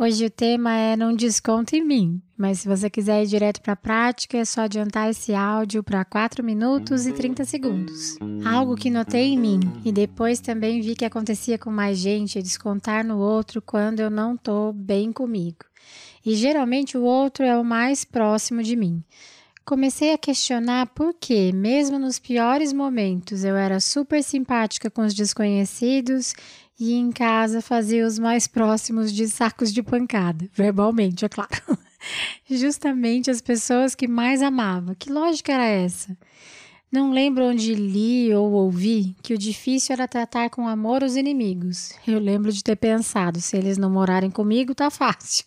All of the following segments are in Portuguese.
Hoje o tema é Não Desconto em Mim, mas se você quiser ir direto para a prática, é só adiantar esse áudio para 4 minutos e 30 segundos. Algo que notei em mim e depois também vi que acontecia com mais gente é descontar no outro quando eu não estou bem comigo. E geralmente o outro é o mais próximo de mim. Comecei a questionar por que, mesmo nos piores momentos, eu era super simpática com os desconhecidos e em casa fazia os mais próximos de sacos de pancada, verbalmente, é claro. Justamente as pessoas que mais amava. Que lógica era essa? Não lembro onde li ou ouvi que o difícil era tratar com amor os inimigos. Eu lembro de ter pensado: se eles não morarem comigo, tá fácil.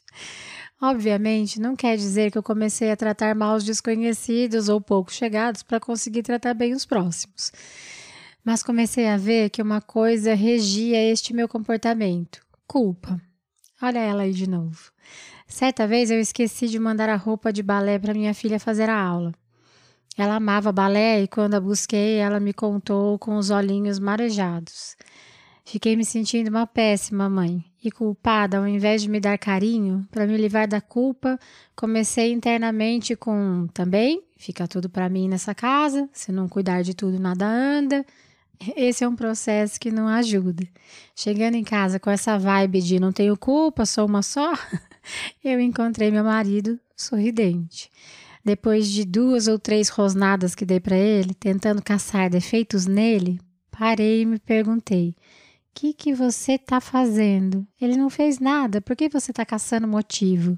Obviamente, não quer dizer que eu comecei a tratar mal os desconhecidos ou pouco chegados para conseguir tratar bem os próximos. Mas comecei a ver que uma coisa regia este meu comportamento: culpa. Olha ela aí de novo. Certa vez eu esqueci de mandar a roupa de balé para minha filha fazer a aula. Ela amava balé e quando a busquei, ela me contou com os olhinhos marejados. Fiquei me sentindo uma péssima mãe e culpada ao invés de me dar carinho para me livrar da culpa, comecei internamente com também fica tudo para mim nessa casa, se não cuidar de tudo nada anda. Esse é um processo que não ajuda. Chegando em casa com essa vibe de não tenho culpa, sou uma só, eu encontrei meu marido sorridente. Depois de duas ou três rosnadas que dei para ele, tentando caçar defeitos nele, parei e me perguntei: o que, que você está fazendo? Ele não fez nada, por que você está caçando motivo?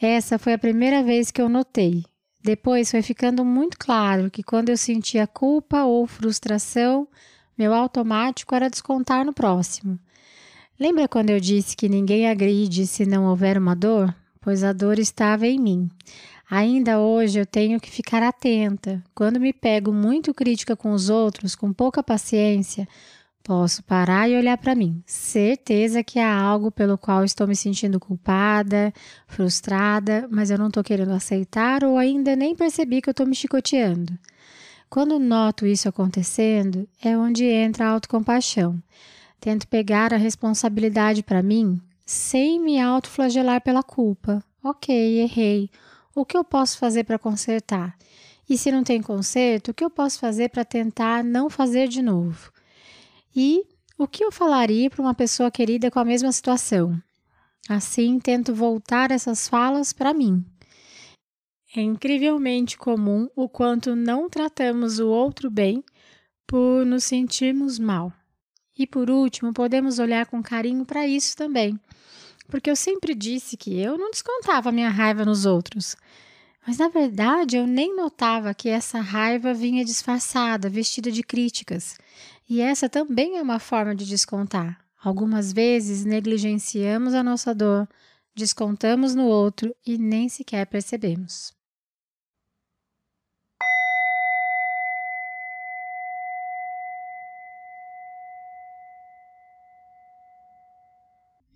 Essa foi a primeira vez que eu notei. Depois foi ficando muito claro que quando eu sentia culpa ou frustração, meu automático era descontar no próximo. Lembra quando eu disse que ninguém agride se não houver uma dor? Pois a dor estava em mim. Ainda hoje eu tenho que ficar atenta. Quando me pego muito crítica com os outros, com pouca paciência, Posso parar e olhar para mim. Certeza que há algo pelo qual estou me sentindo culpada, frustrada, mas eu não estou querendo aceitar ou ainda nem percebi que eu estou me chicoteando. Quando noto isso acontecendo, é onde entra a autocompaixão. Tento pegar a responsabilidade para mim sem me autoflagelar pela culpa. Ok, errei. O que eu posso fazer para consertar? E se não tem conserto, o que eu posso fazer para tentar não fazer de novo? E o que eu falaria para uma pessoa querida com a mesma situação? Assim, tento voltar essas falas para mim. É incrivelmente comum o quanto não tratamos o outro bem por nos sentirmos mal. E por último, podemos olhar com carinho para isso também. Porque eu sempre disse que eu não descontava minha raiva nos outros. Mas na verdade eu nem notava que essa raiva vinha disfarçada, vestida de críticas. E essa também é uma forma de descontar. Algumas vezes negligenciamos a nossa dor, descontamos no outro e nem sequer percebemos.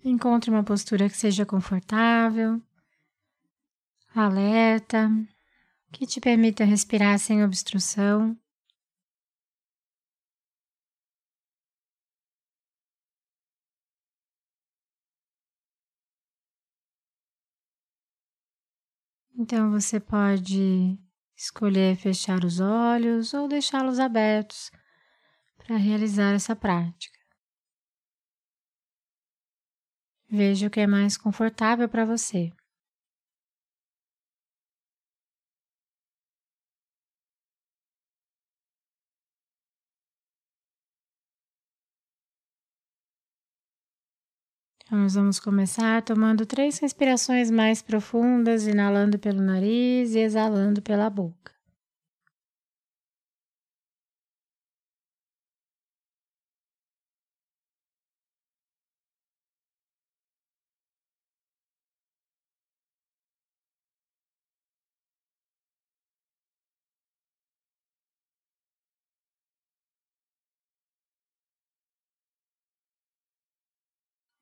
Encontre uma postura que seja confortável, alerta, que te permita respirar sem obstrução. Então você pode escolher fechar os olhos ou deixá-los abertos para realizar essa prática. Veja o que é mais confortável para você. Então, nós vamos começar tomando três respirações mais profundas, inalando pelo nariz e exalando pela boca.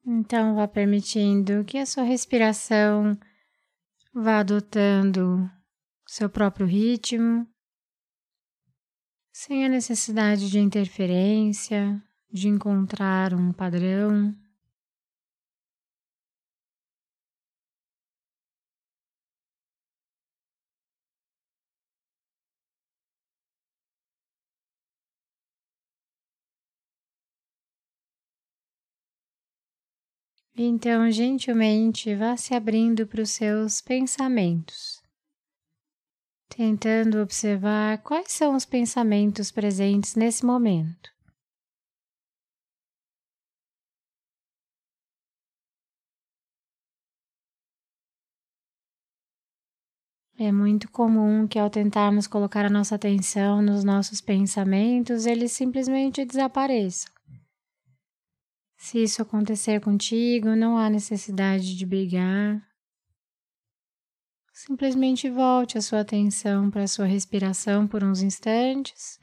Então, vá permitindo que a sua respiração vá adotando seu próprio ritmo, sem a necessidade de interferência, de encontrar um padrão. Então, gentilmente, vá se abrindo para os seus pensamentos, tentando observar quais são os pensamentos presentes nesse momento. É muito comum que ao tentarmos colocar a nossa atenção nos nossos pensamentos, eles simplesmente desapareçam. Se isso acontecer contigo, não há necessidade de brigar. Simplesmente volte a sua atenção para a sua respiração por uns instantes.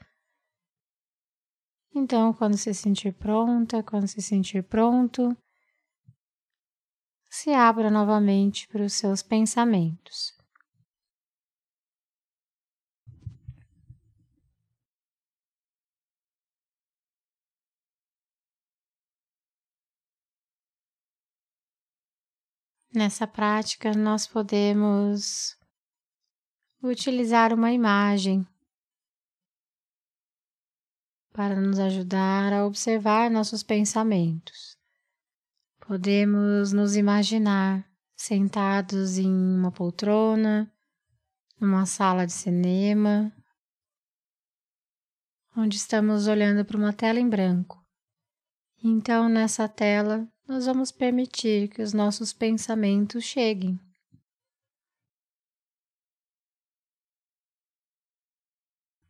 Então, quando se sentir pronta, quando se sentir pronto, se abra novamente para os seus pensamentos. Nessa prática, nós podemos utilizar uma imagem para nos ajudar a observar nossos pensamentos. Podemos nos imaginar sentados em uma poltrona, numa sala de cinema, onde estamos olhando para uma tela em branco. Então, nessa tela, nós vamos permitir que os nossos pensamentos cheguem.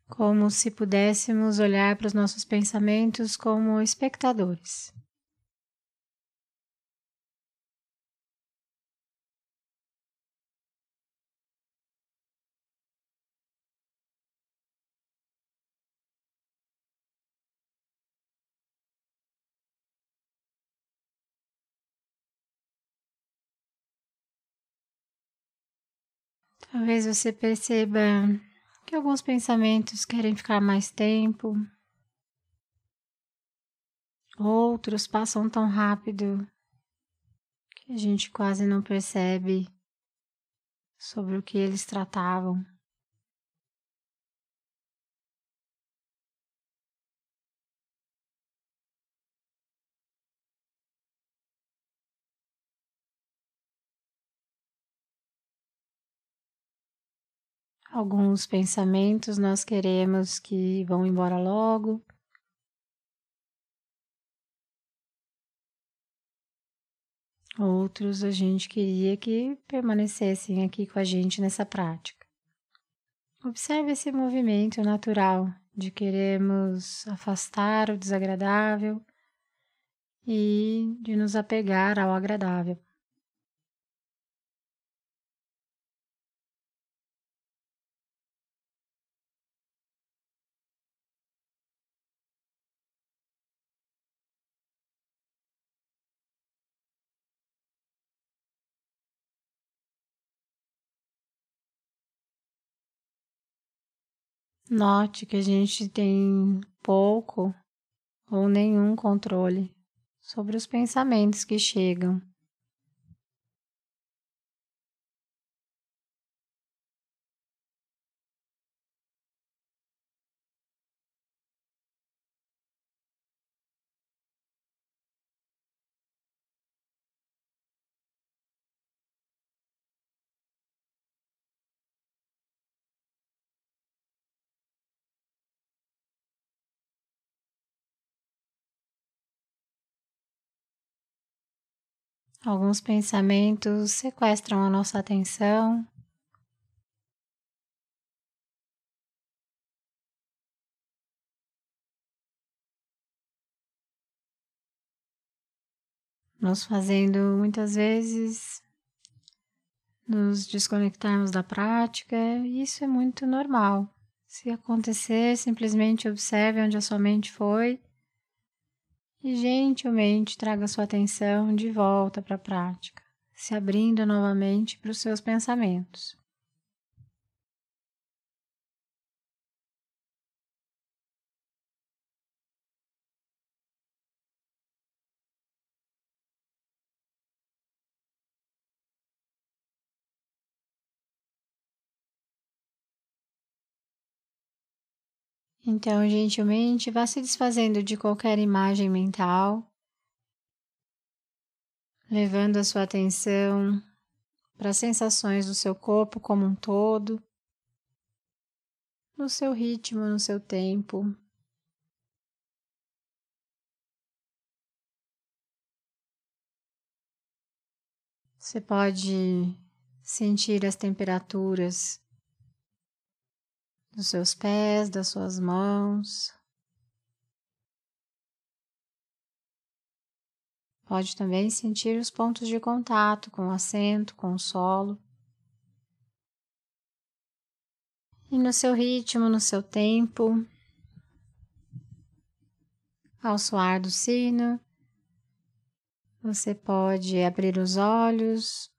Como se pudéssemos olhar para os nossos pensamentos como espectadores. Talvez você perceba que alguns pensamentos querem ficar mais tempo, outros passam tão rápido que a gente quase não percebe sobre o que eles tratavam. Alguns pensamentos nós queremos que vão embora logo. Outros a gente queria que permanecessem aqui com a gente nessa prática. Observe esse movimento natural de queremos afastar o desagradável e de nos apegar ao agradável. Note que a gente tem pouco ou nenhum controle sobre os pensamentos que chegam. Alguns pensamentos sequestram a nossa atenção. Nos fazendo muitas vezes nos desconectarmos da prática, isso é muito normal. Se acontecer, simplesmente observe onde a sua mente foi e gentilmente traga sua atenção de volta para a prática, se abrindo novamente para os seus pensamentos. Então, gentilmente, vá se desfazendo de qualquer imagem mental, levando a sua atenção para as sensações do seu corpo como um todo, no seu ritmo, no seu tempo. Você pode sentir as temperaturas dos seus pés, das suas mãos. Pode também sentir os pontos de contato com o assento, com o solo. E no seu ritmo, no seu tempo, ao soar do sino, você pode abrir os olhos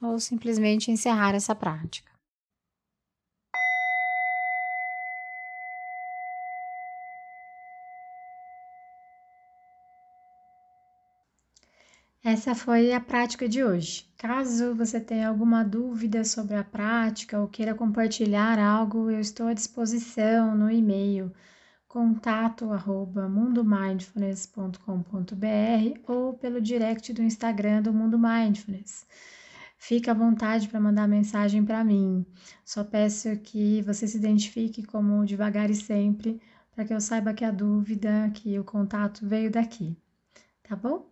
ou simplesmente encerrar essa prática. Essa foi a prática de hoje. Caso você tenha alguma dúvida sobre a prática ou queira compartilhar algo, eu estou à disposição no e-mail contato@mundomindfulness.com.br ou pelo direct do Instagram do Mundo Mindfulness. Fique à vontade para mandar mensagem para mim. Só peço que você se identifique como devagar e sempre, para que eu saiba que a dúvida, que o contato veio daqui. Tá bom?